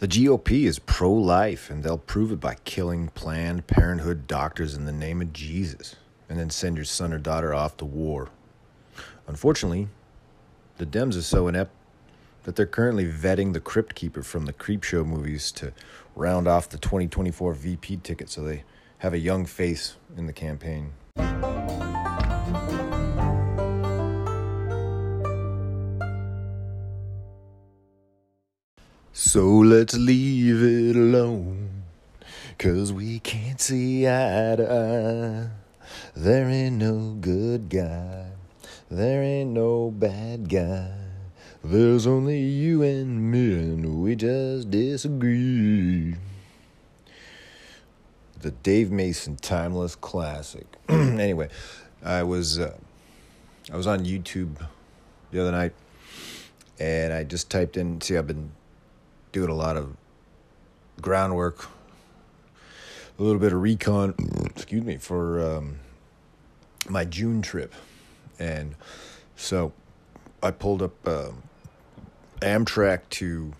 The GOP is pro life, and they'll prove it by killing Planned Parenthood doctors in the name of Jesus, and then send your son or daughter off to war. Unfortunately, the Dems are so inept that they're currently vetting the Crypt Keeper from the Creepshow movies to round off the 2024 VP ticket so they have a young face in the campaign. So let's leave it alone. Cause we can't see eye to eye. There ain't no good guy. There ain't no bad guy. There's only you and me, and we just disagree. The Dave Mason Timeless Classic. anyway, I was uh, I was on YouTube the other night, and I just typed in. See, I've been doing a lot of groundwork, a little bit of recon. Excuse me for um, my June trip, and so I pulled up uh, Amtrak to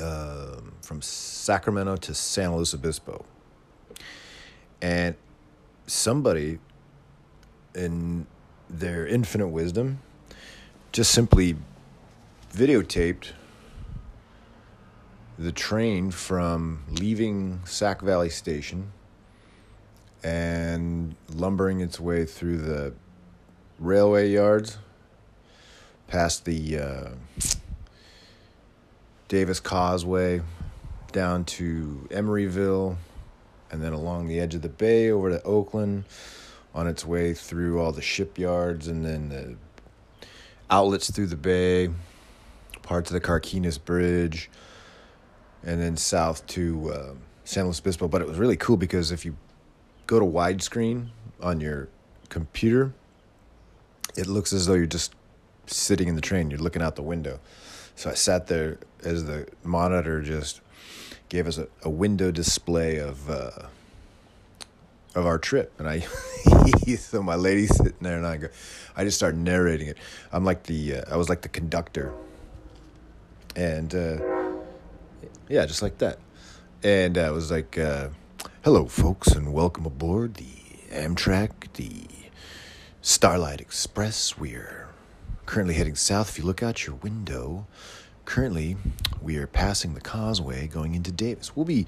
uh, from Sacramento to San Luis Obispo, and somebody in their infinite wisdom just simply videotaped the train from leaving Sac Valley Station and lumbering its way through the railway yards, past the uh, Davis Causeway, down to Emeryville, and then along the edge of the bay over to Oakland, on its way through all the shipyards and then the outlets through the bay, parts of the Carquinez Bridge, and then south to uh, San Luis Obispo. But it was really cool because if you go to widescreen on your computer, it looks as though you're just sitting in the train. You're looking out the window. So I sat there as the monitor just gave us a, a window display of uh, of our trip, and I so my lady's sitting there, and I go, I just start narrating it. I'm like the uh, I was like the conductor, and uh, yeah, just like that, and I was like, uh, "Hello, folks, and welcome aboard the Amtrak, the Starlight Express. We're currently heading south. If you look out your window, currently we are passing the causeway going into Davis. We'll be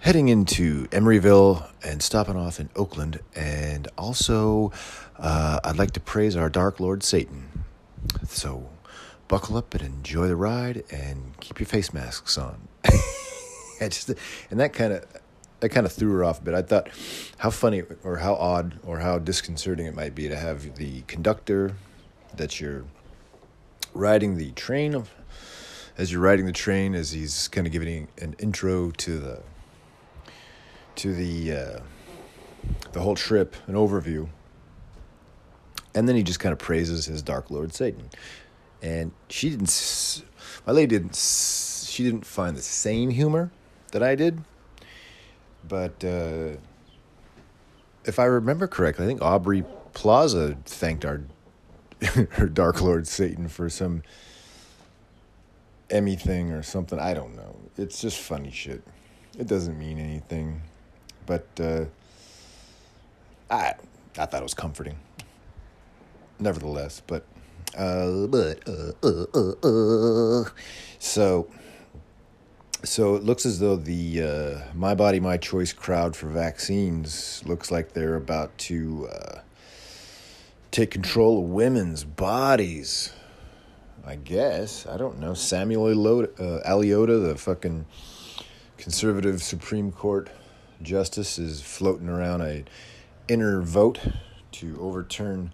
heading into Emeryville and stopping off in Oakland. And also, uh, I'd like to praise our Dark Lord Satan. So, buckle up and enjoy the ride, and keep your face masks on. Just and that kind of that kind of threw her off a bit. I thought how funny or how odd or how disconcerting it might be to have the conductor that you're riding the train of as you're riding the train as he's kind of giving an intro to the to the uh, the whole trip, an overview, and then he just kind of praises his Dark Lord Satan. And she didn't, my lady didn't, she didn't find the same humor that I did, but uh, if I remember correctly, I think Aubrey Plaza thanked our her Dark Lord Satan for some Emmy thing or something. I don't know. It's just funny shit. It doesn't mean anything but uh, I I thought it was comforting. Nevertheless, but uh, but uh, uh, uh, so so it looks as though the uh, My Body My Choice crowd for vaccines looks like they're about to uh, take control of women's bodies. I guess I don't know. Samuel Alito, uh, Aliotta, the fucking conservative Supreme Court justice is floating around a inner vote to overturn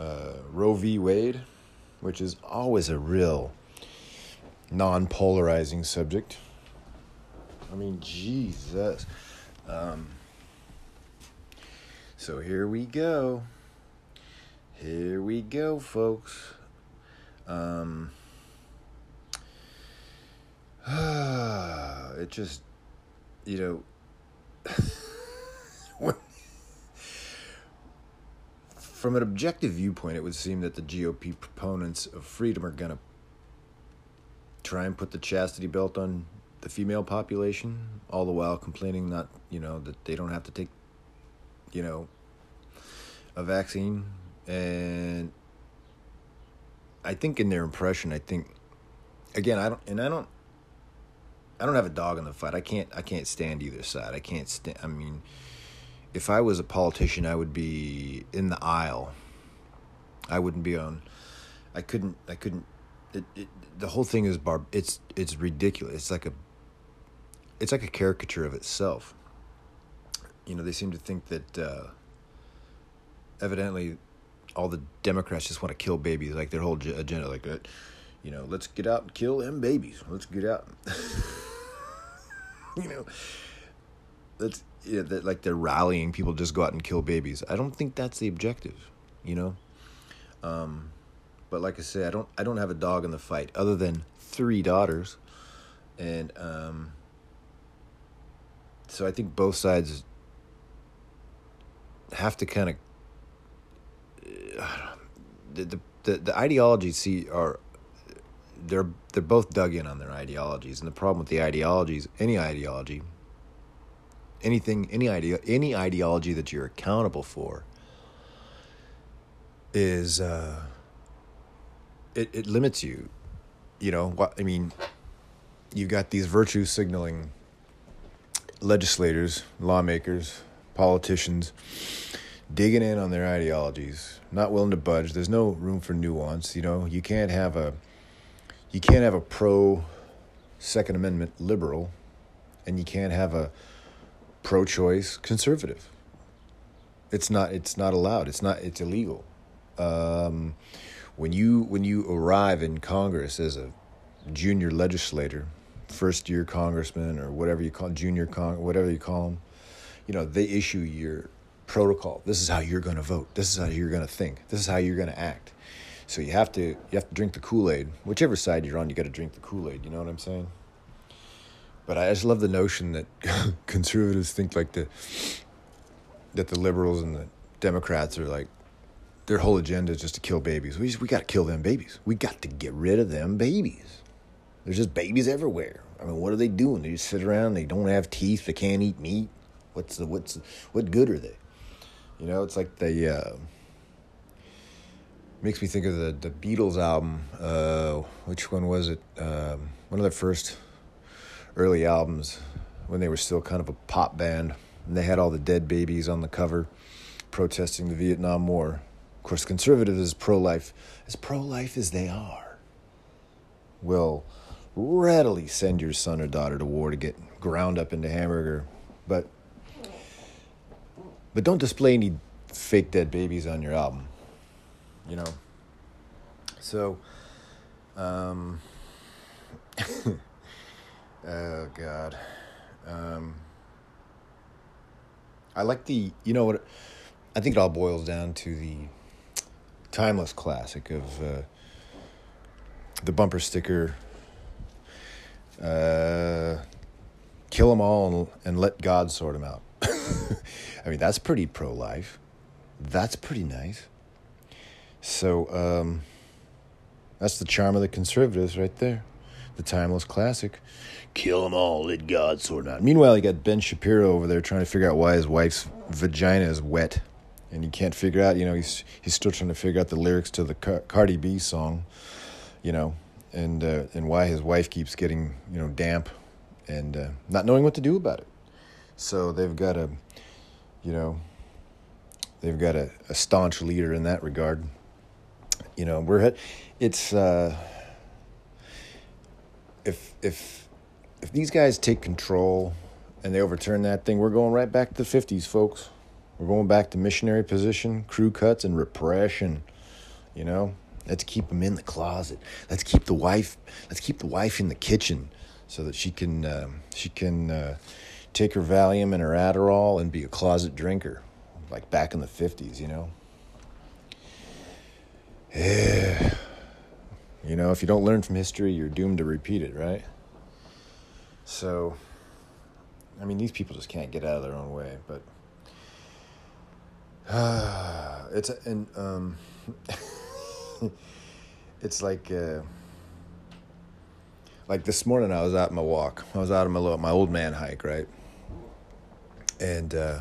uh, Roe v. Wade, which is always a real non polarizing subject. I mean, Jesus. Um, so here we go. Here we go, folks. Um, it just you know, from an objective viewpoint, it would seem that the GOP proponents of freedom are going to try and put the chastity belt on the female population, all the while complaining not, you know, that they don't have to take, you know, a vaccine. And I think in their impression, I think, again, I don't, and I don't, I don't have a dog in the fight. I can't, I can't stand either side. I can't stand. I mean, if I was a politician, I would be in the aisle. I wouldn't be on. I couldn't. I couldn't. It, it, the whole thing is bar. It's it's ridiculous. It's like a. It's like a caricature of itself. You know, they seem to think that. Uh, evidently, all the Democrats just want to kill babies. Like their whole agenda, like that. You know, let's get out and kill them babies. Let's get out. you know, that's yeah, that like they're rallying people just go out and kill babies. I don't think that's the objective. You know. Um, but like I say, I don't I don't have a dog in the fight other than three daughters, and um, so I think both sides have to kind of uh, the, the the ideologies see are they're they're both dug in on their ideologies, and the problem with the ideologies, any ideology, anything, any idea, any ideology that you're accountable for, is. Uh, it, it limits you. You know, what I mean, you've got these virtue signaling legislators, lawmakers, politicians digging in on their ideologies, not willing to budge. There's no room for nuance, you know. You can't have a you can't have a pro second amendment liberal and you can't have a pro choice conservative. It's not it's not allowed. It's not it's illegal. Um, when you when you arrive in Congress as a junior legislator, first year congressman or whatever you call junior con whatever you call them, you know they issue your protocol. This is how you're going to vote. This is how you're going to think. This is how you're going to act. So you have to you have to drink the Kool Aid. Whichever side you're on, you got to drink the Kool Aid. You know what I'm saying? But I just love the notion that conservatives think like the that the liberals and the Democrats are like their whole agenda is just to kill babies. We just, we got to kill them babies. We got to get rid of them babies. There's just babies everywhere. I mean, what are they doing? They just sit around. They don't have teeth. They can't eat meat. What's the what's what good are they? You know, it's like the uh, makes me think of the the Beatles album. Uh, which one was it? Um, one of their first early albums when they were still kind of a pop band, and they had all the dead babies on the cover, protesting the Vietnam War. Of course, conservatives, as pro life, as pro life as they are, will readily send your son or daughter to war to get ground up into hamburger. But but don't display any fake dead babies on your album. You know? So um oh god. Um I like the you know what I think it all boils down to the timeless classic of uh, the bumper sticker uh, kill them all and, and let God sort them out. I mean, that's pretty pro life. That's pretty nice. So, um, that's the charm of the conservatives right there. The timeless classic. Kill them all, let God sort out. Meanwhile, you got Ben Shapiro over there trying to figure out why his wife's vagina is wet and he can't figure out. You know, he's he's still trying to figure out the lyrics to the Car- Cardi B song, you know, and uh, and why his wife keeps getting you know damp, and uh, not knowing what to do about it. So they've got a, you know, they've got a, a staunch leader in that regard. You know, we're it's uh, if if if these guys take control and they overturn that thing, we're going right back to the fifties, folks. We're going back to missionary position, crew cuts, and repression. You know, let's keep them in the closet. Let's keep the wife. Let's keep the wife in the kitchen, so that she can uh, she can uh, take her Valium and her Adderall and be a closet drinker, like back in the fifties. You know. Yeah. You know, if you don't learn from history, you're doomed to repeat it, right? So, I mean, these people just can't get out of their own way, but. it's and um, it's like uh, like this morning I was out on my walk. I was out on my little, my old man hike, right? And uh,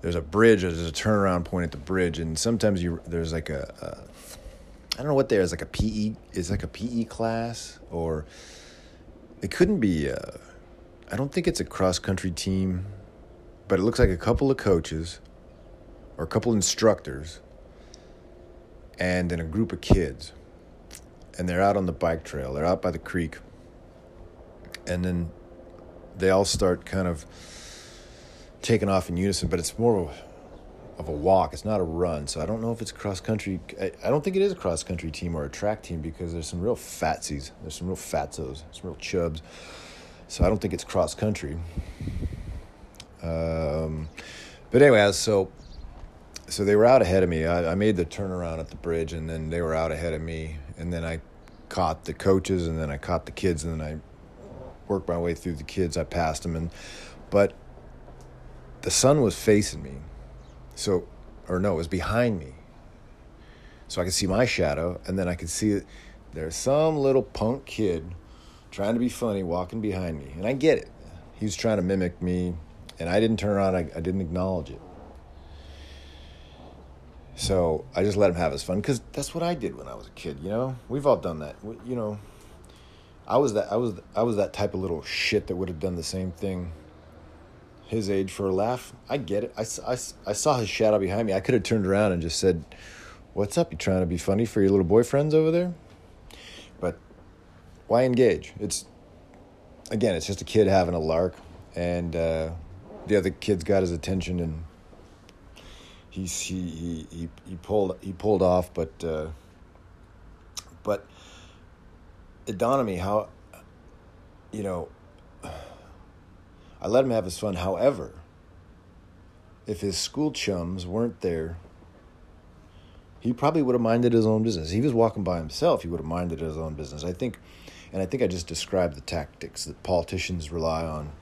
there's a bridge. There's a turnaround point at the bridge, and sometimes you there's like a, a I don't know what there is like a PE is like a PE class or it couldn't be. Uh, I don't think it's a cross country team, but it looks like a couple of coaches or a couple instructors and then a group of kids and they're out on the bike trail. They're out by the creek. And then they all start kind of taking off in unison, but it's more of a, of a walk. It's not a run. So I don't know if it's cross country. I, I don't think it is a cross country team or a track team because there's some real fatsies. There's some real fatzos, some real chubs. So I don't think it's cross country. Um, but anyway, so so they were out ahead of me. I, I made the turnaround at the bridge, and then they were out ahead of me. And then I caught the coaches, and then I caught the kids, and then I worked my way through the kids. I passed them, and but the sun was facing me, so or no, it was behind me, so I could see my shadow, and then I could see there's some little punk kid trying to be funny walking behind me, and I get it. He was trying to mimic me, and I didn't turn around. I, I didn't acknowledge it. So I just let him have his fun because that's what I did when I was a kid. You know, we've all done that. You know, I was that I was I was that type of little shit that would have done the same thing. His age for a laugh. I get it. I, I, I saw his shadow behind me. I could have turned around and just said, "What's up? You trying to be funny for your little boyfriends over there?" But why engage? It's again, it's just a kid having a lark, and uh, the other kid's got his attention and he's he he he, pulled he pulled off, but uh, but it dawned on me how you know I let him have his fun. However, if his school chums weren't there, he probably would have minded his own business. He was walking by himself. He would have minded his own business. I think, and I think I just described the tactics that politicians rely on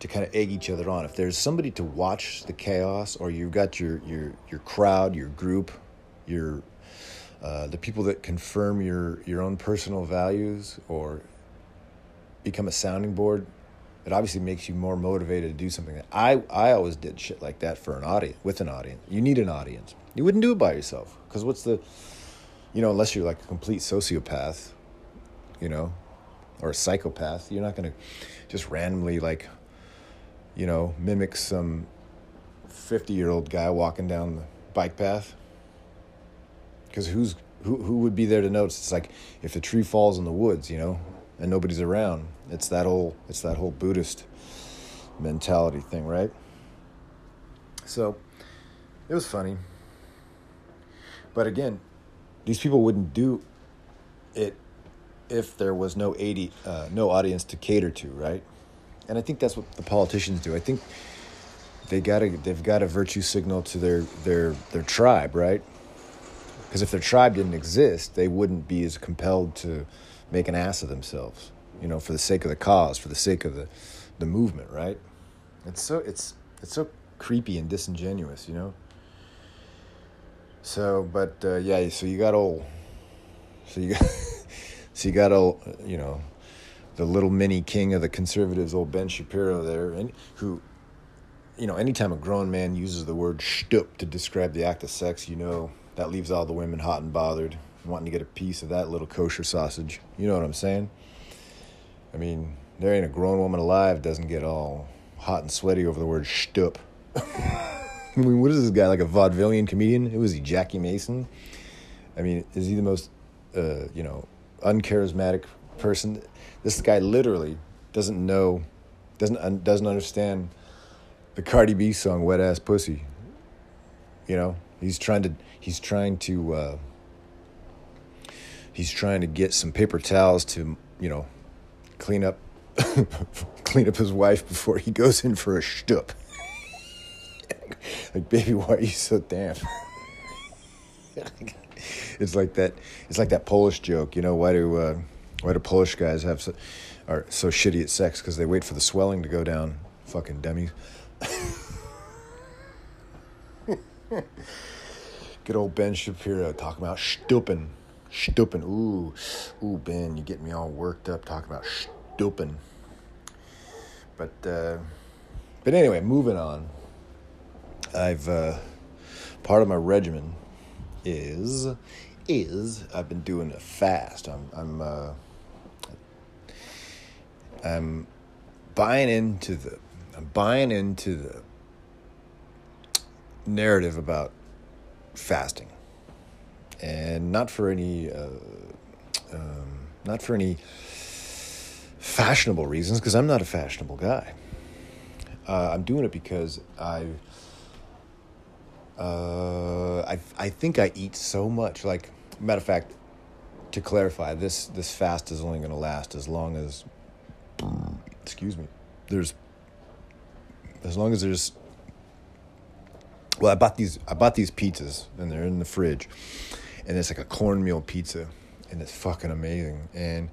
to kind of egg each other on. If there's somebody to watch the chaos, or you've got your your your crowd, your group, your uh, the people that confirm your your own personal values, or become a sounding board, it obviously makes you more motivated to do something. I I always did shit like that for an audience with an audience. You need an audience. You wouldn't do it by yourself because what's the, you know, unless you're like a complete sociopath, you know, or a psychopath, you're not gonna just randomly like you know, mimic some 50 year old guy walking down the bike path. Because who's who, who would be there to notice? It's like if the tree falls in the woods, you know, and nobody's around. It's that whole it's that whole Buddhist mentality thing, right? So it was funny. But again, these people wouldn't do it if there was no 80 uh, no audience to cater to, right? and I think that's what the politicians do. I think they got to they've got a virtue signal to their their their tribe, right? Because if their tribe didn't exist, they wouldn't be as compelled to make an ass of themselves, you know, for the sake of the cause, for the sake of the the movement, right? It's so it's it's so creepy and disingenuous, you know. So, but uh, yeah, so you got old, so you got so you got old, you know, the little mini king of the conservatives, old Ben Shapiro there, and who, you know, anytime a grown man uses the word shtup to describe the act of sex, you know that leaves all the women hot and bothered, wanting to get a piece of that little kosher sausage. You know what I'm saying? I mean, there ain't a grown woman alive doesn't get all hot and sweaty over the word shtup. I mean, what is this guy like a vaudevillian comedian? Who is he, Jackie Mason? I mean, is he the most, uh, you know, uncharismatic person? This guy literally doesn't know, doesn't doesn't understand the Cardi B song "Wet Ass Pussy." You know, he's trying to he's trying to uh, he's trying to get some paper towels to you know clean up clean up his wife before he goes in for a shtup. like, baby, why are you so damp? it's like that. It's like that Polish joke. You know, why do uh, why do Polish guys have so, are so shitty at sex? Because they wait for the swelling to go down. Fucking dummies. Good old Ben Shapiro talking about stupin, Stupin. Ooh, ooh, Ben, you get me all worked up talking about stupin. But, uh, but anyway, moving on. I've uh, part of my regimen is is I've been doing a fast. I'm I'm uh, I'm buying into the I'm buying into the narrative about fasting, and not for any uh, um, not for any fashionable reasons because I'm not a fashionable guy. Uh, I'm doing it because I uh, I I think I eat so much. Like matter of fact, to clarify, this this fast is only going to last as long as excuse me. There's as long as there's well, I bought these I bought these pizzas and they're in the fridge, and it's like a cornmeal pizza, and it's fucking amazing. And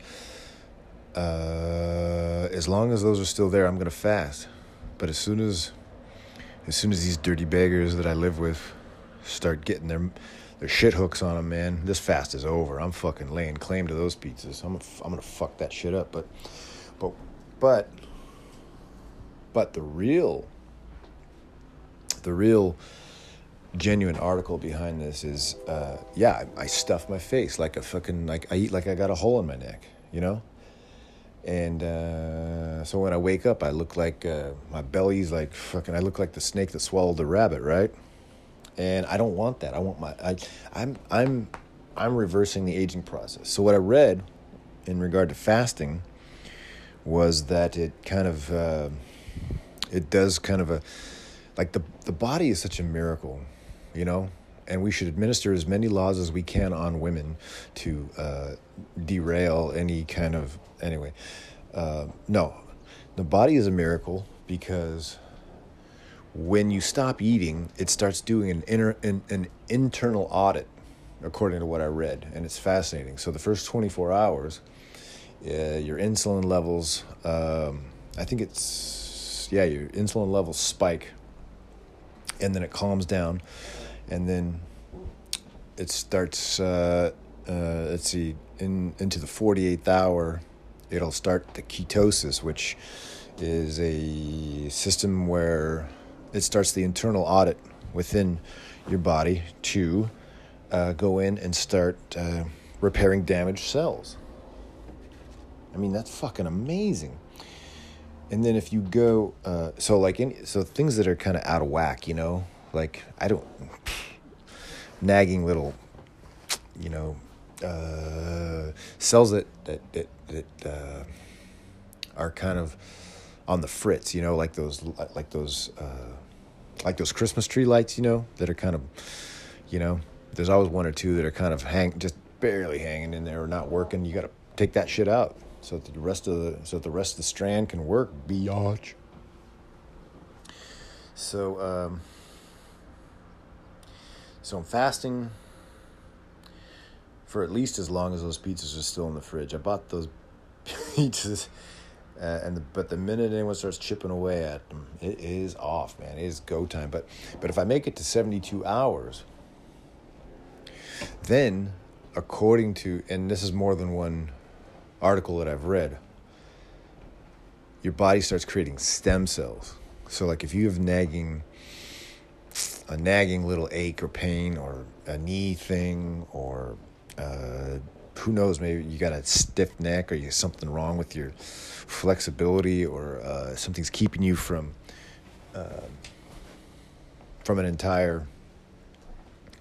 uh, as long as those are still there, I'm gonna fast. But as soon as as soon as these dirty beggars that I live with start getting their their shit hooks on them, man, this fast is over. I'm fucking laying claim to those pizzas. I'm I'm gonna fuck that shit up. But but but but the real the real genuine article behind this is uh, yeah I, I stuff my face like a fucking like i eat like i got a hole in my neck you know? And uh, so when i wake up i look like uh, my belly's like fucking i look like the snake that swallowed the rabbit right? And i don't want that. I want my I, i'm i'm i'm reversing the aging process. So what i read in regard to fasting was that it kind of uh, it does kind of a like the the body is such a miracle, you know, and we should administer as many laws as we can on women to uh, derail any kind of anyway. Uh, no, the body is a miracle because when you stop eating, it starts doing an inner an, an internal audit, according to what I read, and it's fascinating. So the first twenty four hours, uh, your insulin levels, um, I think it's yeah, your insulin levels spike and then it calms down, and then it starts. Uh, uh, let's see, in into the forty eighth hour, it'll start the ketosis, which is a system where it starts the internal audit within your body to uh, go in and start uh, repairing damaged cells. I mean, that's fucking amazing and then if you go uh, so like any so things that are kind of out of whack you know like i don't nagging little you know uh, cells that that that, that uh, are kind of on the fritz you know like those like those uh, like those christmas tree lights you know that are kind of you know there's always one or two that are kind of hang just barely hanging in there or not working you got to take that shit out so that the rest of the so that the rest of the strand can work. Biatch. So um, so I'm fasting for at least as long as those pizzas are still in the fridge. I bought those pizzas. Uh, and the, but the minute anyone starts chipping away at them, it is off, man. It is go time. But but if I make it to seventy two hours, then according to and this is more than one article that I've read, your body starts creating stem cells. So, like if you have nagging, a nagging little ache or pain, or a knee thing, or uh, who knows, maybe you got a stiff neck, or you something wrong with your flexibility, or uh, something's keeping you from uh, from an entire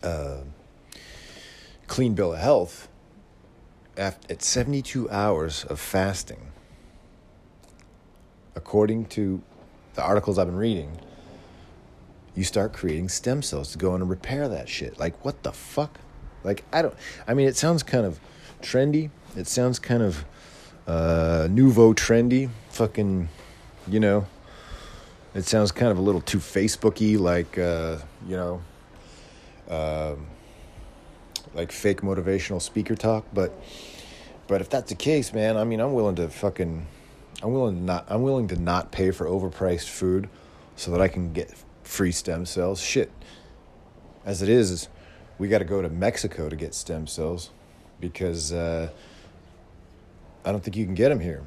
uh, clean bill of health at 72 hours of fasting, according to the articles I've been reading, you start creating stem cells to go in and repair that shit. Like, what the fuck? Like, I don't, I mean, it sounds kind of trendy. It sounds kind of uh, nouveau trendy. Fucking, you know, it sounds kind of a little too Facebooky, like, uh, you know, uh, like fake motivational speaker talk. But but if that's the case, man, I mean, I'm willing to fucking, I'm willing to not, I'm willing to not pay for overpriced food, so that I can get free stem cells. Shit, as it is, we got to go to Mexico to get stem cells. because uh, I don't think you can get them here.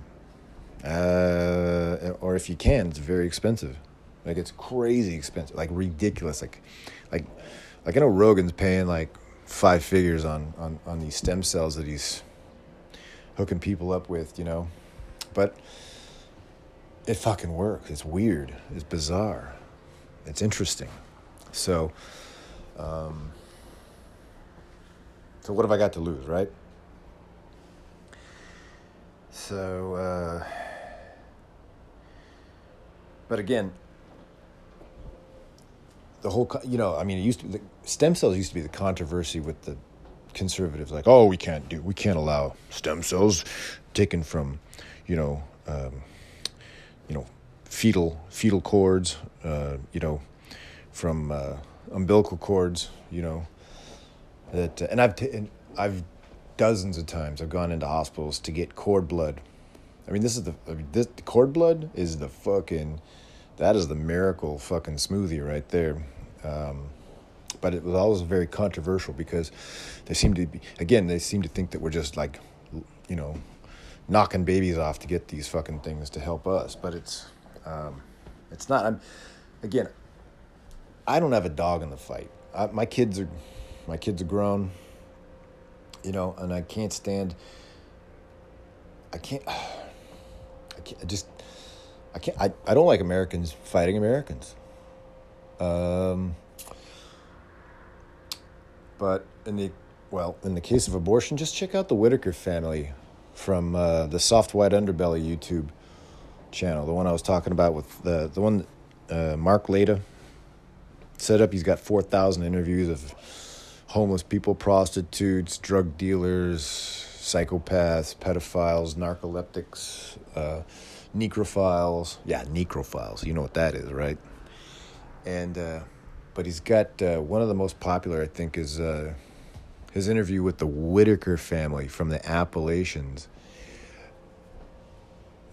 Uh, or if you can, it's very expensive. Like it's crazy expensive, like ridiculous. Like, like, like I know Rogan's paying like five figures on on on these stem cells that he's hooking people up with, you know, but it fucking works. It's weird. It's bizarre. It's interesting. So, um, so what have I got to lose, right? So, uh, but again, the whole, you know, I mean, it used to, the stem cells used to be the controversy with the conservatives, like, oh, we can't do, we can't allow stem cells taken from, you know, um, you know, fetal fetal cords, uh, you know, from uh, umbilical cords, you know, that, uh, and I've t- and I've dozens of times I've gone into hospitals to get cord blood. I mean, this is the I mean, this the cord blood is the fucking that is the miracle fucking smoothie right there. Um, but it was always very controversial because they seem to be again they seem to think that we're just like you know knocking babies off to get these fucking things to help us but it's um, it's not i'm again i don't have a dog in the fight. I, my kids are my kids are grown you know and i can't stand i can't i can't I just i can't I, I don't like americans fighting americans. Um but in the well, in the case of abortion, just check out the Whittaker family from uh, the Soft White Underbelly YouTube channel, the one I was talking about with the the one uh, Mark Laita set up. He's got four thousand interviews of homeless people, prostitutes, drug dealers, psychopaths, pedophiles, narcoleptics, uh, necrophiles. Yeah, necrophiles. You know what that is, right? And uh, but he's got uh, one of the most popular, I think, is uh, his interview with the Whittaker family from the Appalachians.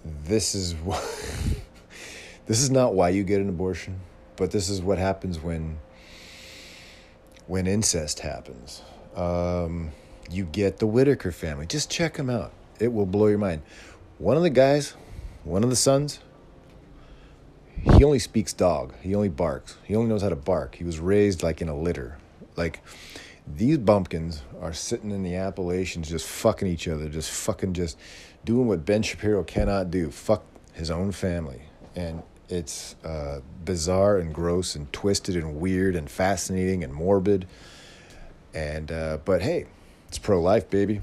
This is this is not why you get an abortion, but this is what happens when when incest happens. Um, you get the Whittaker family. Just check them out. It will blow your mind. One of the guys, one of the sons, he only speaks dog. He only barks. He only knows how to bark. He was raised like in a litter. Like these bumpkins are sitting in the Appalachians just fucking each other, just fucking just doing what Ben Shapiro cannot do. Fuck his own family. And it's uh, bizarre and gross and twisted and weird and fascinating and morbid. And uh, but hey, it's pro life, baby.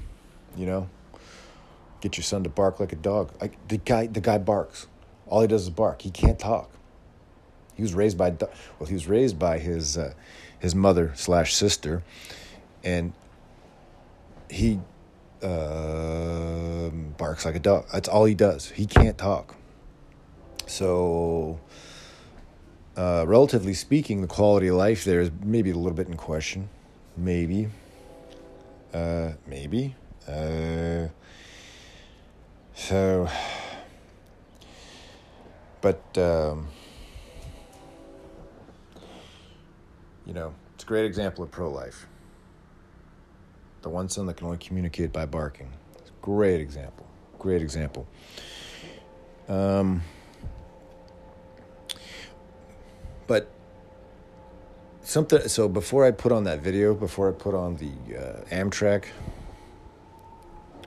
You know, get your son to bark like a dog. Like the guy, the guy barks. All he does is bark. He can't talk. He was raised by well, he was raised by his uh, his mother slash sister, and he uh, barks like a dog. That's all he does. He can't talk. So, uh, relatively speaking, the quality of life there is maybe a little bit in question. Maybe. Uh, maybe. Uh, so but um, you know, it's a great example of pro life. The one son that can only communicate by barking. Great example. Great example. Um, but something. So before I put on that video, before I put on the uh, Amtrak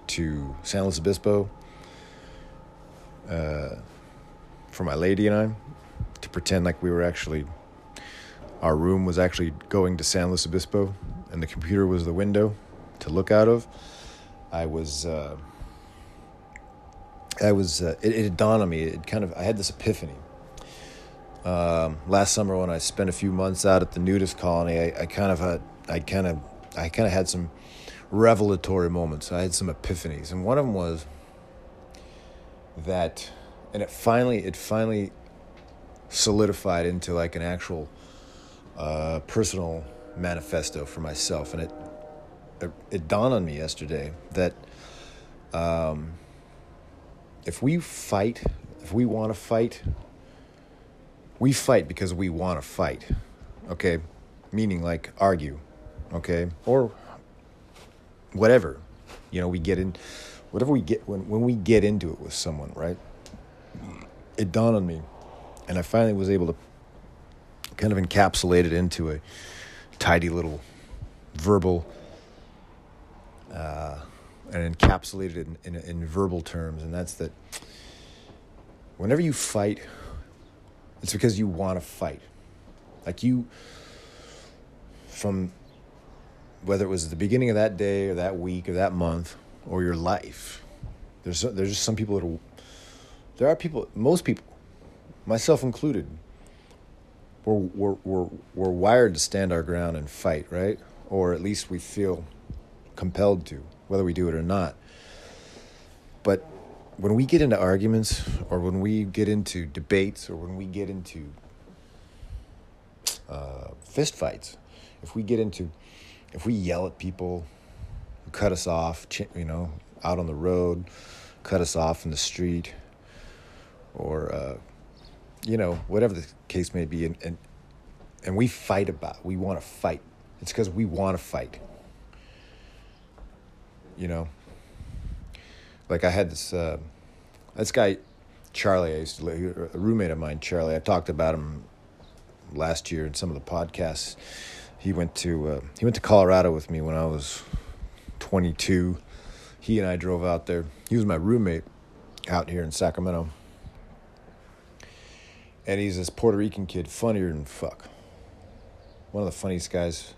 to San Luis Obispo. Uh, for my lady and I to pretend like we were actually, our room was actually going to San Luis Obispo and the computer was the window to look out of. I was, uh, I was, uh, it, it dawned on me, it kind of, I had this epiphany. Um, last summer when I spent a few months out at the nudist colony, I, I kind of had, I kind of, I kind of had some revelatory moments. I had some epiphanies, and one of them was that and it finally it finally solidified into like an actual uh, personal manifesto for myself and it, it, dawned on me yesterday that um, if we fight if we want to fight we fight because we want to fight okay meaning like argue okay or whatever You know, we get in, whatever we get, when, when we get into it with someone, right? It dawned on me, and I finally was able to kind of encapsulate it into a tidy little verbal, uh, and encapsulated in, in, in verbal terms, and that's that whenever you fight, it's because you want to fight. Like you, from whether it was the beginning of that day or that week or that month or your life, there's there's just some people that are, there are people, most people, myself included, we're, we're, we're, we're wired to stand our ground and fight, right? Or at least we feel compelled to, whether we do it or not. But when we get into arguments or when we get into debates or when we get into uh, fist fights, if we get into, if we yell at people who cut us off, you know, out on the road, cut us off in the street, or, uh, you know, whatever the case may be, and, and, and we fight about, we want to fight. It's because we want to fight. You know, like I had this, uh, this guy, Charlie, I used to a roommate of mine, Charlie. I talked about him last year in some of the podcasts. He went to uh, he went to Colorado with me when I was 22. He and I drove out there. He was my roommate out here in Sacramento. And he's this Puerto Rican kid, funnier than fuck. One of the funniest guys.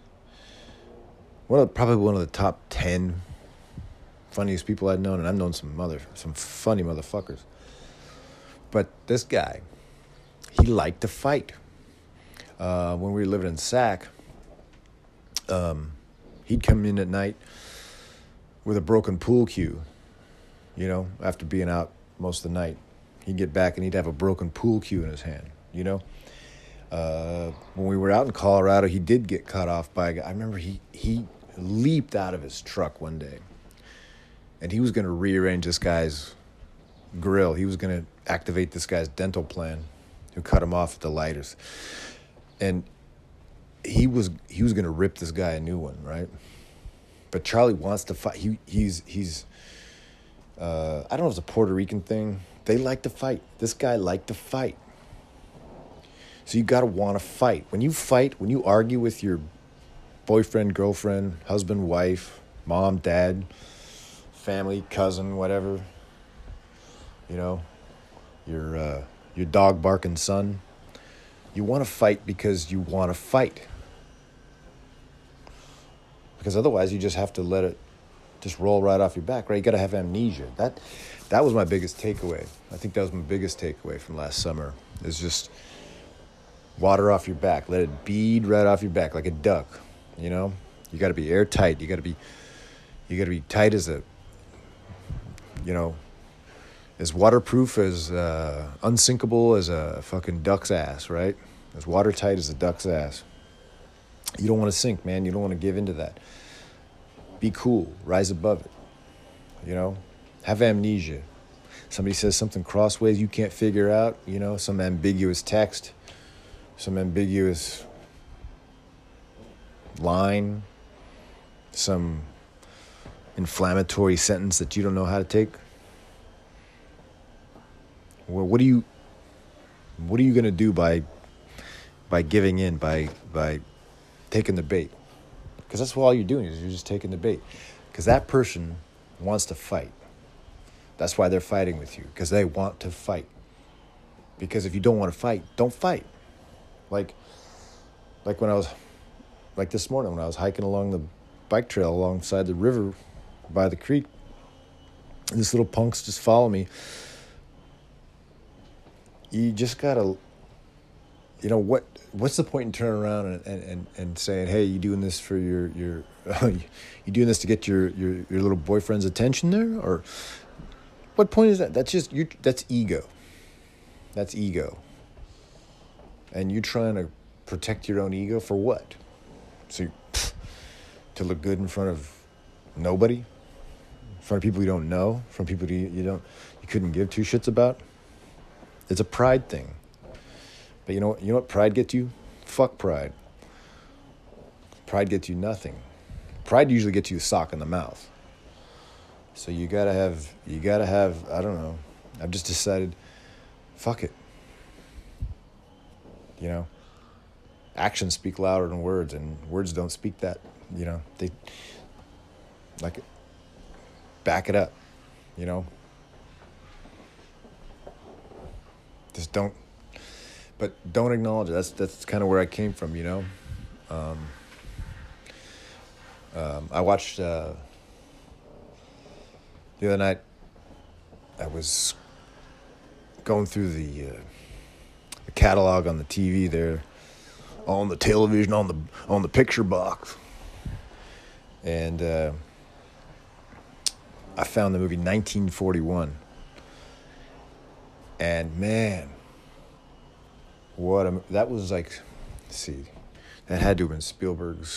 One of the, probably one of the top ten funniest people I've known, and I've known some mother, some funny motherfuckers. But this guy, he liked to fight. Uh, when we were living in Sac, um, he'd come in at night with a broken pool cue. You know, after being out most of the night, he'd get back and he'd have a broken pool cue in his hand. You know, uh, when we were out in Colorado, he did get cut off by a guy. I remember he he leaped out of his truck one day and he was going to rearrange this guy's grill. He was going to activate this guy's dental plan, who cut him off at the lighters, and he was he was going to rip this guy a new one, right? But Charlie wants to fight. He he's he's. Uh, I don't know if it's a Puerto Rican thing. They like to fight. This guy liked to fight. So you got to want to fight. When you fight, when you argue with your boyfriend, girlfriend, husband, wife, mom, dad, family, cousin, whatever. You know, your uh, your dog barking son. You want to fight because you want to fight. Because otherwise, you just have to let it just roll right off your back, right? You got to have amnesia. That that was my biggest takeaway. I think that was my biggest takeaway from last summer. Is just water off your back. Let it bead right off your back like a duck. You know, you got to be airtight. You got to be you got to be tight as a you know, as waterproof as uh, unsinkable as a fucking duck's ass, right? As watertight as a duck's ass. You don't want to sink, man. You don't want to give into that. Be cool. Rise above it. You know, have amnesia. Somebody says something crossways you can't figure out. You know, some ambiguous text, some ambiguous line, some inflammatory sentence that you don't know how to take? Well, what are you what are you going to do by by giving in by by taking the bait? Because that's what all you're doing is you're just taking the bait. Because that person wants to fight. That's why they're fighting with you because they want to fight. Because if you don't want to fight, don't fight. Like like when I was like this morning when I was hiking along the bike trail alongside the river by the creek. This little punks just follow me. You just gotta, you know what? What's the point in turning around and, and, and saying, "Hey, you doing this for your your, you doing this to get your, your your little boyfriend's attention there?" Or what point is that? That's just you. That's ego. That's ego. And you're trying to protect your own ego for what? So, to look good in front of nobody? From people you don't know, from people you, you don't you couldn't give two shits about. It's a pride thing. But you know you know what pride gets you? Fuck pride. Pride gets you nothing. Pride usually gets you a sock in the mouth. So you gotta have, you gotta have, I don't know. I've just decided, fuck it. You know, actions speak louder than words, and words don't speak that. You know, they like back it up. You know, just don't. But don't acknowledge it. That's that's kind of where I came from. You know. Um, um, I watched uh, the other night. I was going through the, uh, the catalog on the TV there, on the television, on the on the picture box, and uh, I found the movie 1941. And man, what a that was like. see, that had to have been Spielberg's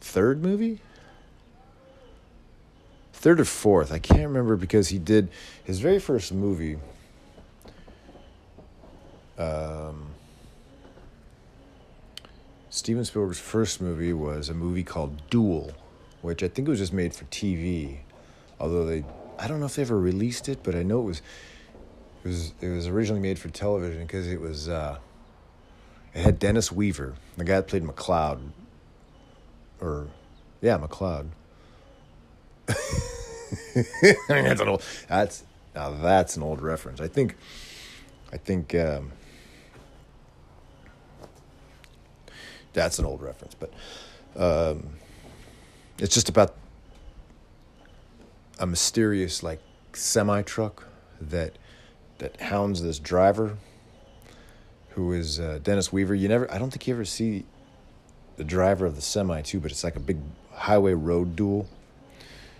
third movie third or fourth. I can't remember because he did his very first movie. Um, Steven Spielberg's first movie was a movie called Duel, which I think it was just made for TV. Although they, I don't know if they ever released it, but I know it was. It was it was originally made for television because it was. Uh, it had Dennis Weaver, the guy that played McCloud. Or, yeah, McCloud. That's an old. That's now that's an old reference. I think. I think. Um, that's an old reference, but um, it's just about a mysterious like semi truck that that hounds this driver who is uh, Dennis Weaver. You never, I don't think you ever see the driver of the semi too, but it's like a big highway road duel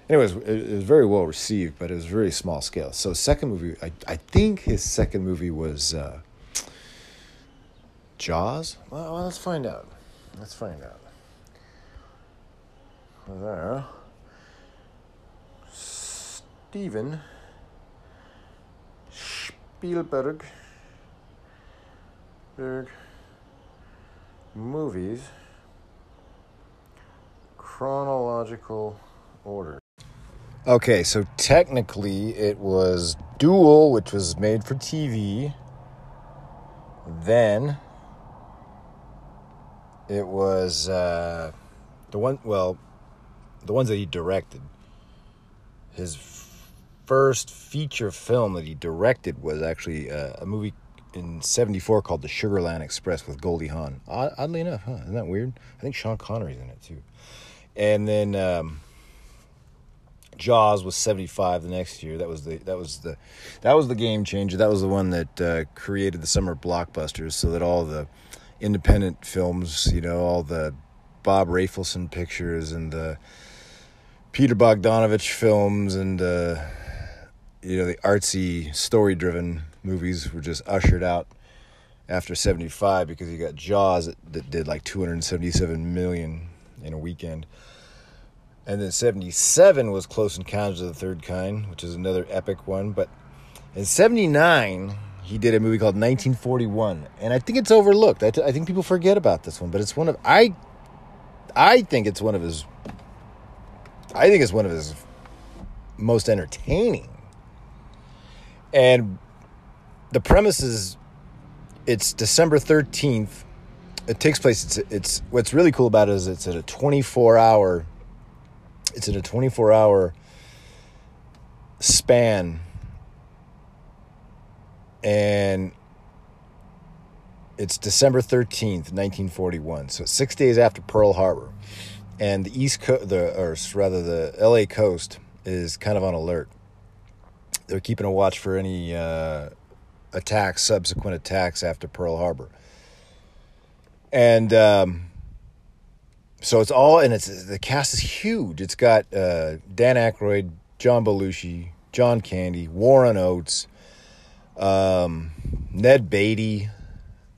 anyways, it, was very well received, but it was very small scale. So second movie, I I think his second movie was uh, Jaws. Well, well, let's find out. Let's find out. There, Steven Spielberg. Berg movies chronological order. Okay, so technically it was Duel, which was made for TV. Then it was uh, the one, well, the ones that he directed. His first feature film that he directed was actually uh, a movie in 74 called The Sugarland Express with Goldie Hawn. Oddly enough, huh? Isn't that weird? I think Sean Connery's in it too. And then. Um, Jaws was 75 the next year. That was the that was the that was the game changer. That was the one that uh, created the summer blockbusters, so that all the independent films, you know, all the Bob Rafelson pictures and the Peter Bogdanovich films and uh, you know the artsy story-driven movies were just ushered out after 75 because you got Jaws that, that did like 277 million in a weekend. And then 77 was Close Encounters of the Third Kind, which is another epic one. But in 79, he did a movie called 1941. And I think it's overlooked. I, t- I think people forget about this one, but it's one of, I, I think it's one of his, I think it's one of his most entertaining. And the premise is it's December 13th. It takes place, it's, it's what's really cool about it is it's at a 24 hour it's in a 24 hour span and it's December 13th, 1941. So 6 days after Pearl Harbor. And the East Coast the or rather the LA coast is kind of on alert. They're keeping a watch for any uh, attacks, subsequent attacks after Pearl Harbor. And um, so it's all and it's the cast is huge. It's got uh, Dan Aykroyd, John Belushi, John Candy, Warren Oates, um, Ned Beatty.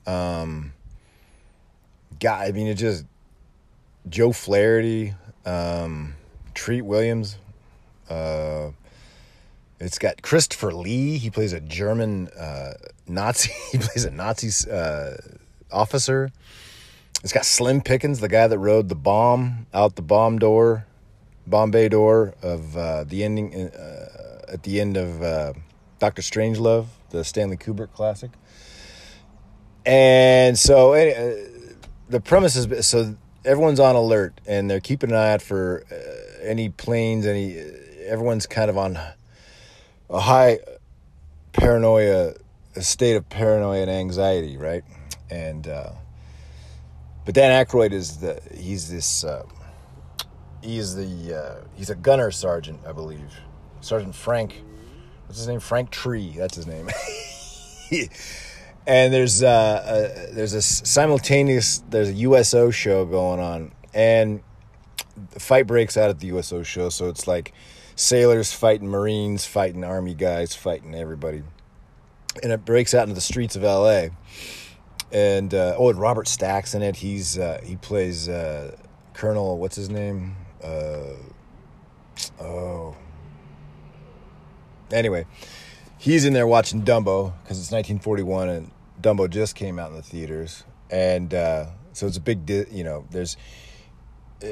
Um, God, I mean, it just Joe Flaherty, um, Treat Williams. Uh, it's got Christopher Lee. He plays a German uh, Nazi. he plays a Nazi uh, officer. It's got Slim Pickens, the guy that rode the bomb out the bomb door Bombay door of uh, the ending uh, at the end of uh, Doctor Strangelove, the Stanley Kubrick classic. And so uh, the premise is so everyone's on alert and they're keeping an eye out for uh, any planes, any everyone's kind of on a high paranoia, a state of paranoia and anxiety, right? And uh, but Dan Aykroyd is the he's this uh, he's the uh, he's a gunner sergeant, I believe, Sergeant Frank. What's his name? Frank Tree. That's his name. and there's uh, a, there's a simultaneous there's a USO show going on, and the fight breaks out at the USO show. So it's like sailors fighting Marines, fighting Army guys, fighting everybody, and it breaks out into the streets of L.A. And uh, oh, and Robert Stack's in it. He's uh, he plays uh, Colonel. What's his name? Uh, oh. Anyway, he's in there watching Dumbo because it's 1941 and Dumbo just came out in the theaters, and uh, so it's a big, di- you know, there's uh,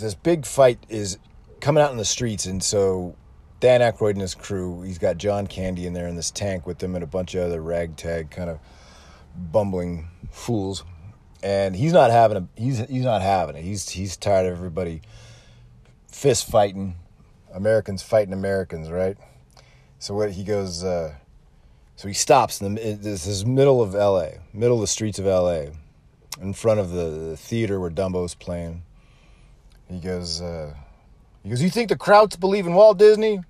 this big fight is coming out in the streets, and so Dan Aykroyd and his crew, he's got John Candy in there in this tank with him and a bunch of other ragtag kind of bumbling fools, and he's not having a he's he's not having it. He's he's tired of everybody fist fighting, Americans fighting Americans, right? So what he goes, uh, so he stops in the this is middle of L.A., middle of the streets of L.A., in front of the, the theater where Dumbo's playing. He goes, uh, he goes, you think the crowds believe in Walt Disney?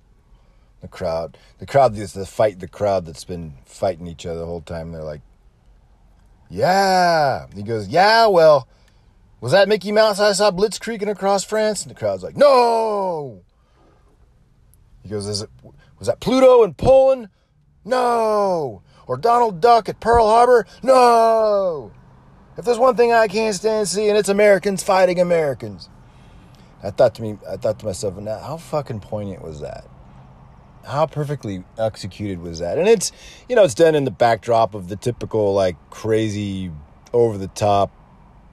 The crowd, the crowd is the fight, the crowd that's been fighting each other the whole time. They're like, yeah. He goes, yeah. Well, was that Mickey Mouse I saw blitzkrieging across France? And the crowd's like, no. He goes, was that Pluto in Poland? No. Or Donald Duck at Pearl Harbor? No. If there's one thing I can't stand seeing, it's Americans fighting Americans. I thought to me, I thought to myself, now how fucking poignant was that? How perfectly executed was that? And it's, you know, it's done in the backdrop of the typical like crazy, over the top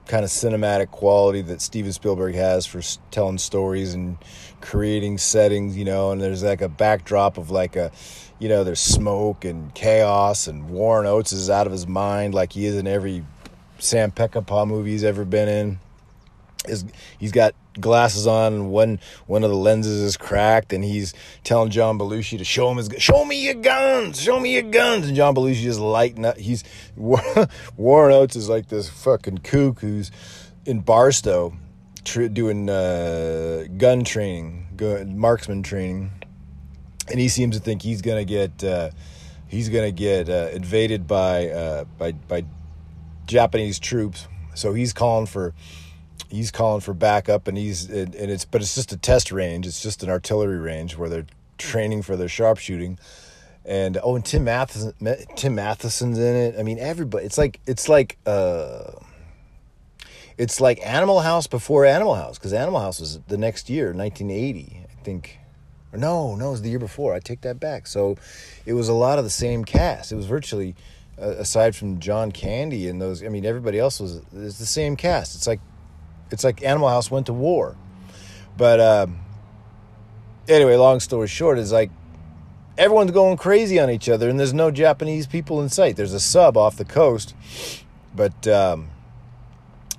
kind of cinematic quality that Steven Spielberg has for telling stories and creating settings, you know, and there's like a backdrop of like a, you know, there's smoke and chaos and Warren Oates is out of his mind like he is in every Sam Peckinpah movie he's ever been in. Is he's got glasses on one one of the lenses is cracked and he's telling John Belushi to show him his show me your guns show me your guns. And John Belushi is lighting up he's Warren Oates is like this fucking kook who's in Barstow tr- doing uh, gun training gun, marksman training. And he seems to think he's gonna get uh, he's gonna get uh, invaded by uh, by by Japanese troops. So he's calling for he's calling for backup and he's and and it's but it's just a test range. It's just an artillery range where they're training for their sharpshooting. And oh and tim matheson tim matheson's in it. I mean everybody it's like it's like uh it's like animal house before animal house because animal house was the next year 1980 i think. Or no no it was the year before. I take that back. So it was a lot of the same cast. It was virtually uh, aside from john candy and those i mean everybody else was it's the same cast. It's like it's like Animal House went to war. But um, anyway, long story short, is like everyone's going crazy on each other, and there's no Japanese people in sight. There's a sub off the coast, but um,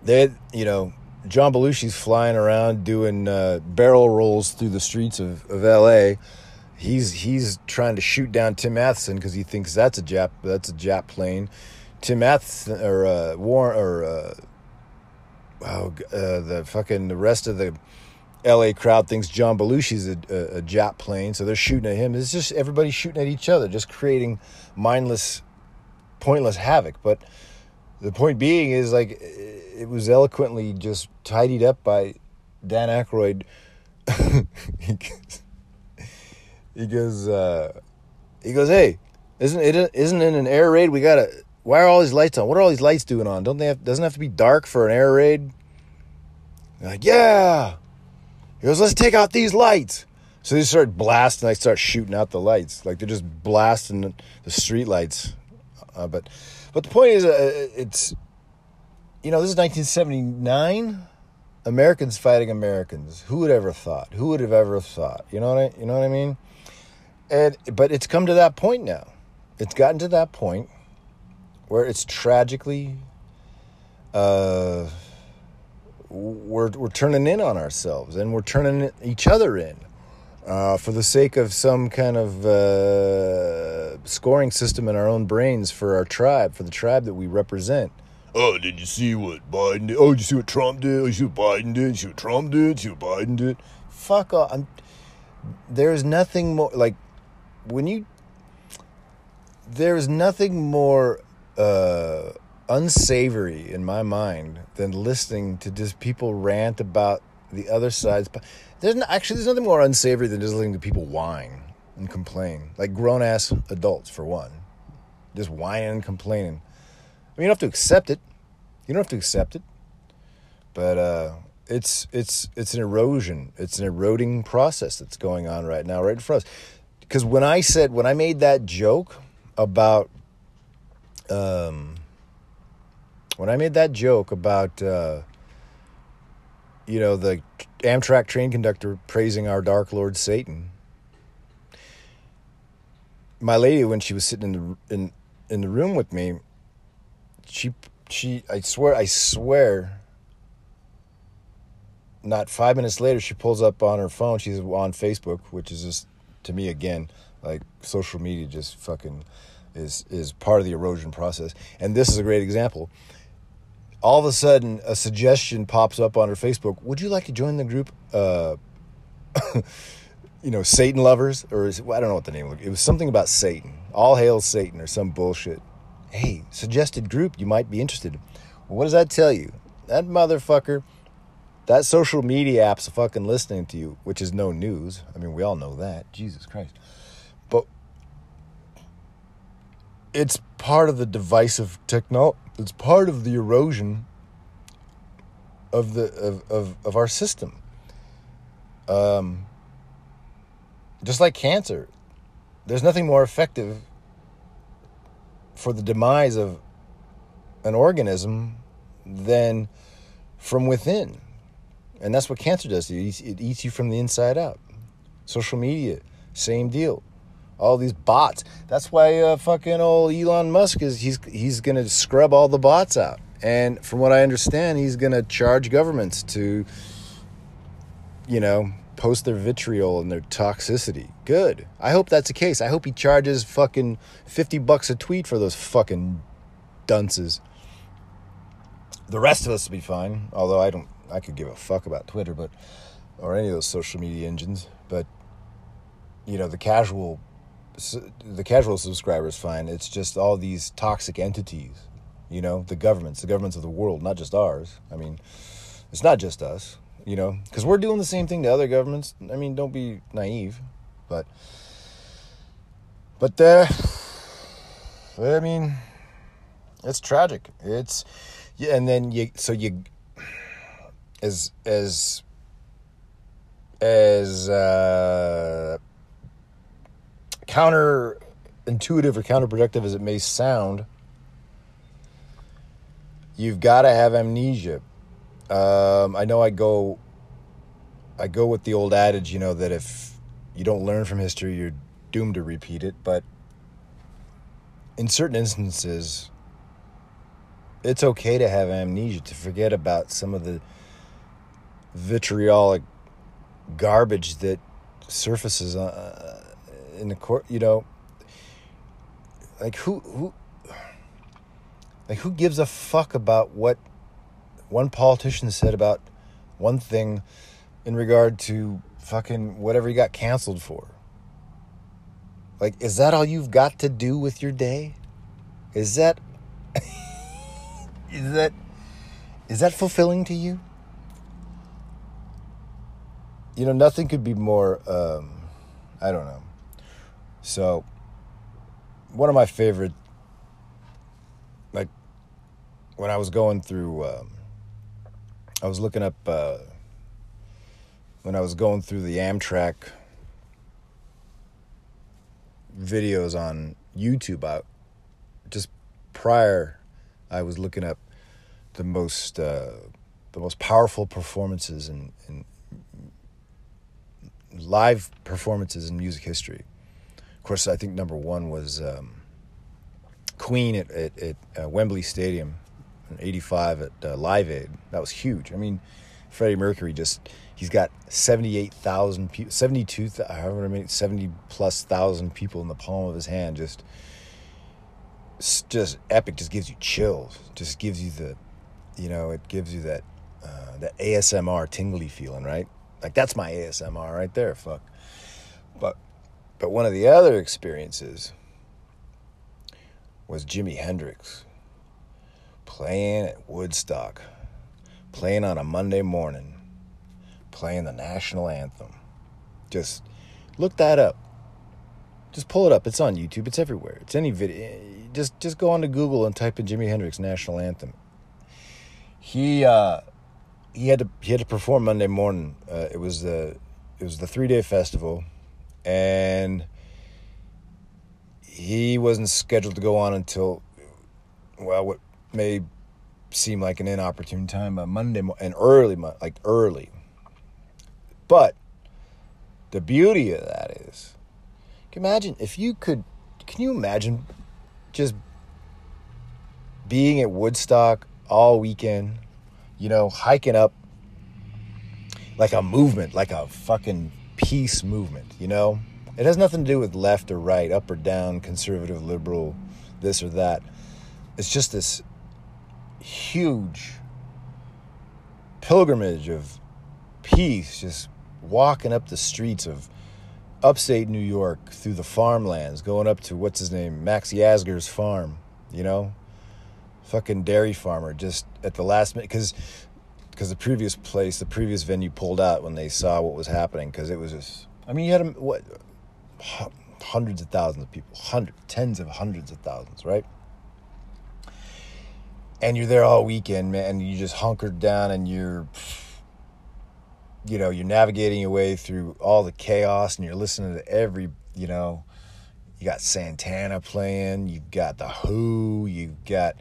they, you know, John Belushi's flying around doing uh, barrel rolls through the streets of, of L.A. He's he's trying to shoot down Tim Matheson because he thinks that's a Jap that's a Jap plane. Tim Matheson or uh, Warren or uh, oh, uh, the fucking the rest of the LA crowd thinks John Belushi's a, a, a Jap plane, so they're shooting at him. It's just everybody shooting at each other, just creating mindless, pointless havoc. But the point being is like it was eloquently just tidied up by Dan Aykroyd. he goes, he goes, uh, he goes, hey, isn't it isn't it an air raid? We gotta why are all these lights on? What are all these lights doing on? Don't they have, doesn't have to be dark for an air raid? They're like, yeah. He goes, let's take out these lights. So they start blasting. I start shooting out the lights. Like they're just blasting the street lights. Uh, but, but the point is, uh, it's, you know, this is 1979. Americans fighting Americans. Who would ever thought? Who would have ever thought? You know what I, you know what I mean? And but it's come to that point now. It's gotten to that point where it's tragically uh, we're we're turning in on ourselves and we're turning each other in uh, for the sake of some kind of uh, scoring system in our own brains for our tribe, for the tribe that we represent. Oh, did you see what Biden did? Oh, did you see what Trump did? Oh, you see what Biden did? Did you see what Trump did? Did you see what Biden did? Fuck off. I'm, there's nothing more like when you. There's nothing more uh, unsavory in my mind than listening to just people rant about the other side's. There's no, actually there's nothing more unsavory than just listening to people whine and complain, like grown ass adults for one, just whining and complaining. I mean, you don't have to accept it. You don't have to accept it, but uh, it's it's it's an erosion. It's an eroding process that's going on right now, right in front of us. Because when I said when I made that joke about, um, when I made that joke about. Uh, you know, the Amtrak train conductor praising our Dark Lord Satan. My lady, when she was sitting in the in in the room with me, she she I swear I swear. Not five minutes later, she pulls up on her phone. She's on Facebook, which is just to me again like social media just fucking is is part of the erosion process. And this is a great example all of a sudden a suggestion pops up on her Facebook. Would you like to join the group? Uh, you know, Satan lovers, or is it, I don't know what the name was. It was something about Satan. All hail Satan, or some bullshit. Hey, suggested group you might be interested in. Well, what does that tell you? That motherfucker, that social media app's fucking listening to you, which is no news. I mean, we all know that. Jesus Christ. But it's part of the divisive technology it's part of the erosion of the of of, of our system. Um, just like cancer, there's nothing more effective for the demise of an organism than from within. And that's what cancer does to you. It eats you from the inside out. Social media, same deal all these bots. That's why uh, fucking old Elon Musk is he's he's gonna scrub all the bots out. And from what I understand, he's gonna charge governments to, you know, post their vitriol and their toxicity. Good. I hope that's the case. I hope he charges fucking fifty bucks a tweet for those fucking dunces. The rest of us will be fine. Although I don't, I could give a fuck about Twitter, but or any of those social media engines. But you know, the casual the casual subscribers find. It's just all these toxic entities, you know, the governments, the governments of the world, not just ours. I mean, it's not just us, you know, because we're doing the same thing to other governments. I mean, don't be naive, but, but there, I mean, it's tragic. It's, yeah, and then you, so you, as, as, as, uh, counterintuitive or counterproductive as it may sound, you've got to have amnesia. Um, I know I go, I go with the old adage, you know, that if you don't learn from history, you're doomed to repeat it. But in certain instances, it's okay to have amnesia, to forget about some of the vitriolic garbage that surfaces uh, in the court, you know, like who who like who gives a fuck about what one politician said about one thing in regard to fucking whatever he got canceled for? Like, is that all you've got to do with your day? Is that is that is that fulfilling to you? You know, nothing could be more um, I don't know. So, one of my favorite, like, when I was going through, um, I was looking up, uh, when I was going through the Amtrak videos on YouTube, I, just prior, I was looking up the most uh, the most powerful performances in live performances in music history. Of course, I think number one was um, Queen at, at, at uh, Wembley Stadium in 85 at uh, Live Aid. That was huge. I mean, Freddie Mercury just, he's got 78,000 people, 72, however many, 70 plus thousand people in the palm of his hand. Just, just epic, just gives you chills, just gives you the, you know, it gives you that, uh, that ASMR tingly feeling, right? Like that's my ASMR right there. Fuck. But one of the other experiences was Jimi Hendrix playing at Woodstock, playing on a Monday morning, playing the national anthem. Just look that up. Just pull it up. It's on YouTube. It's everywhere. It's any video. Just just go onto Google and type in Jimi Hendrix national anthem. He uh he had to he had to perform Monday morning. Uh, it was the it was the three day festival, and he wasn't scheduled to go on until well what may seem like an inopportune time, but Monday and early like early. But the beauty of that is, can imagine if you could. Can you imagine just being at Woodstock all weekend? you know, hiking up like a movement, like a fucking peace movement, you know? It has nothing to do with left or right, up or down, conservative, liberal, this or that. It's just this huge pilgrimage of peace, just walking up the streets of upstate New York through the farmlands, going up to what's his name, Max Yasgur's farm, you know? fucking dairy farmer just at the last minute because because the previous place, the previous venue pulled out when they saw what was happening because it was just. I mean, you had what hundreds of thousands of people, hundreds, tens of hundreds of thousands, right? And you're there all weekend, man. And you just hunkered down, and you're, you know, you're navigating your way through all the chaos, and you're listening to every, you know, you got Santana playing, you've got the Who, you've got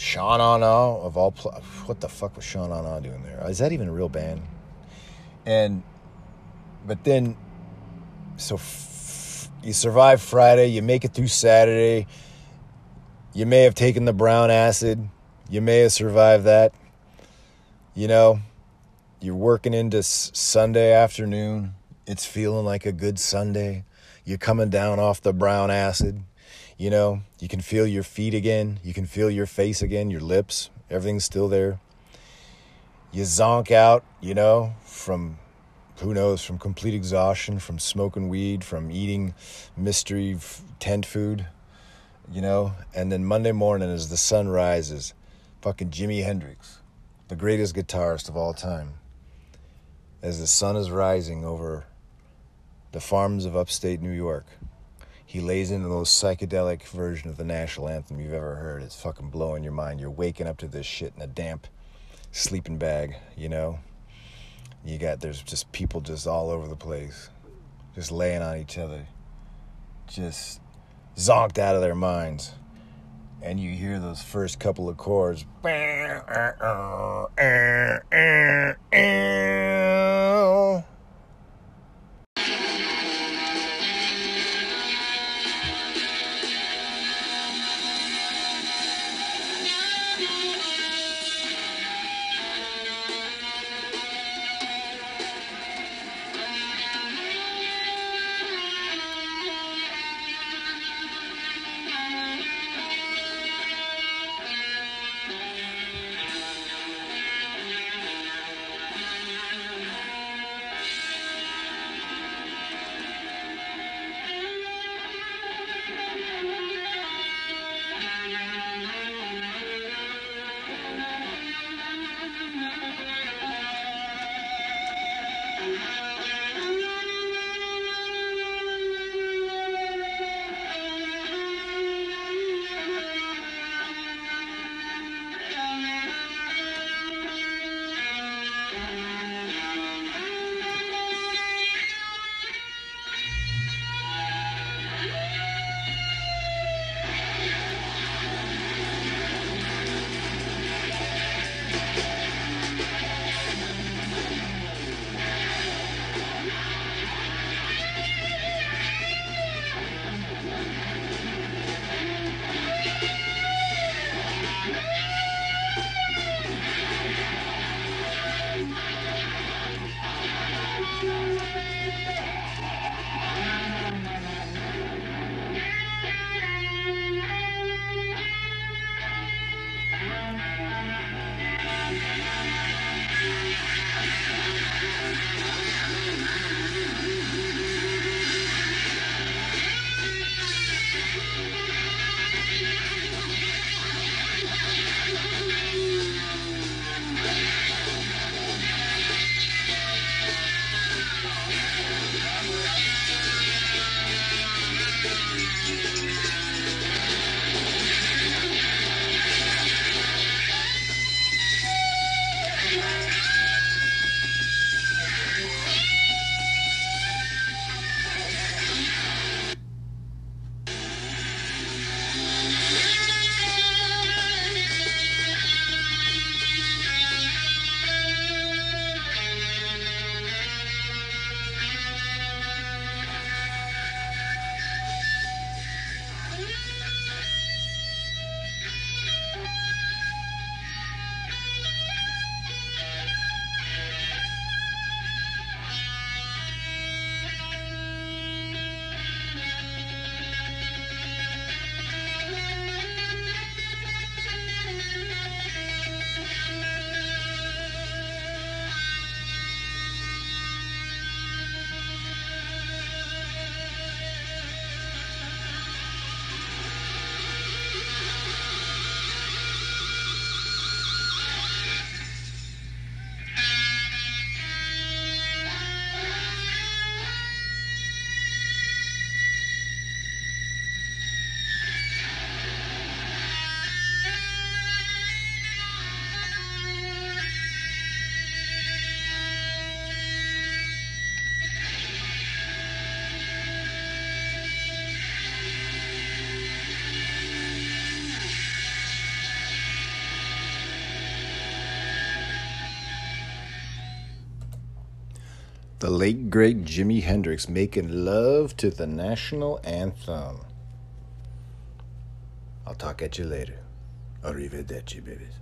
Sha Na Na of all pl- what the fuck was Sha Na Na doing there? Is that even a real band? And but then so f- you survive Friday, you make it through Saturday. You may have taken the brown acid. You may have survived that. You know, you're working into s- Sunday afternoon. It's feeling like a good Sunday. You're coming down off the brown acid. You know, you can feel your feet again. You can feel your face again, your lips. Everything's still there. You zonk out, you know, from who knows, from complete exhaustion, from smoking weed, from eating mystery tent food, you know. And then Monday morning, as the sun rises, fucking Jimi Hendrix, the greatest guitarist of all time, as the sun is rising over the farms of upstate New York he lays into the most psychedelic version of the national anthem you've ever heard. It's fucking blowing your mind. You're waking up to this shit in a damp sleeping bag, you know? You got, there's just people just all over the place, just laying on each other, just zonked out of their minds. And you hear those first couple of chords. Late great Jimi Hendrix making love to the national anthem. I'll talk at you later. Arrivederci, babies.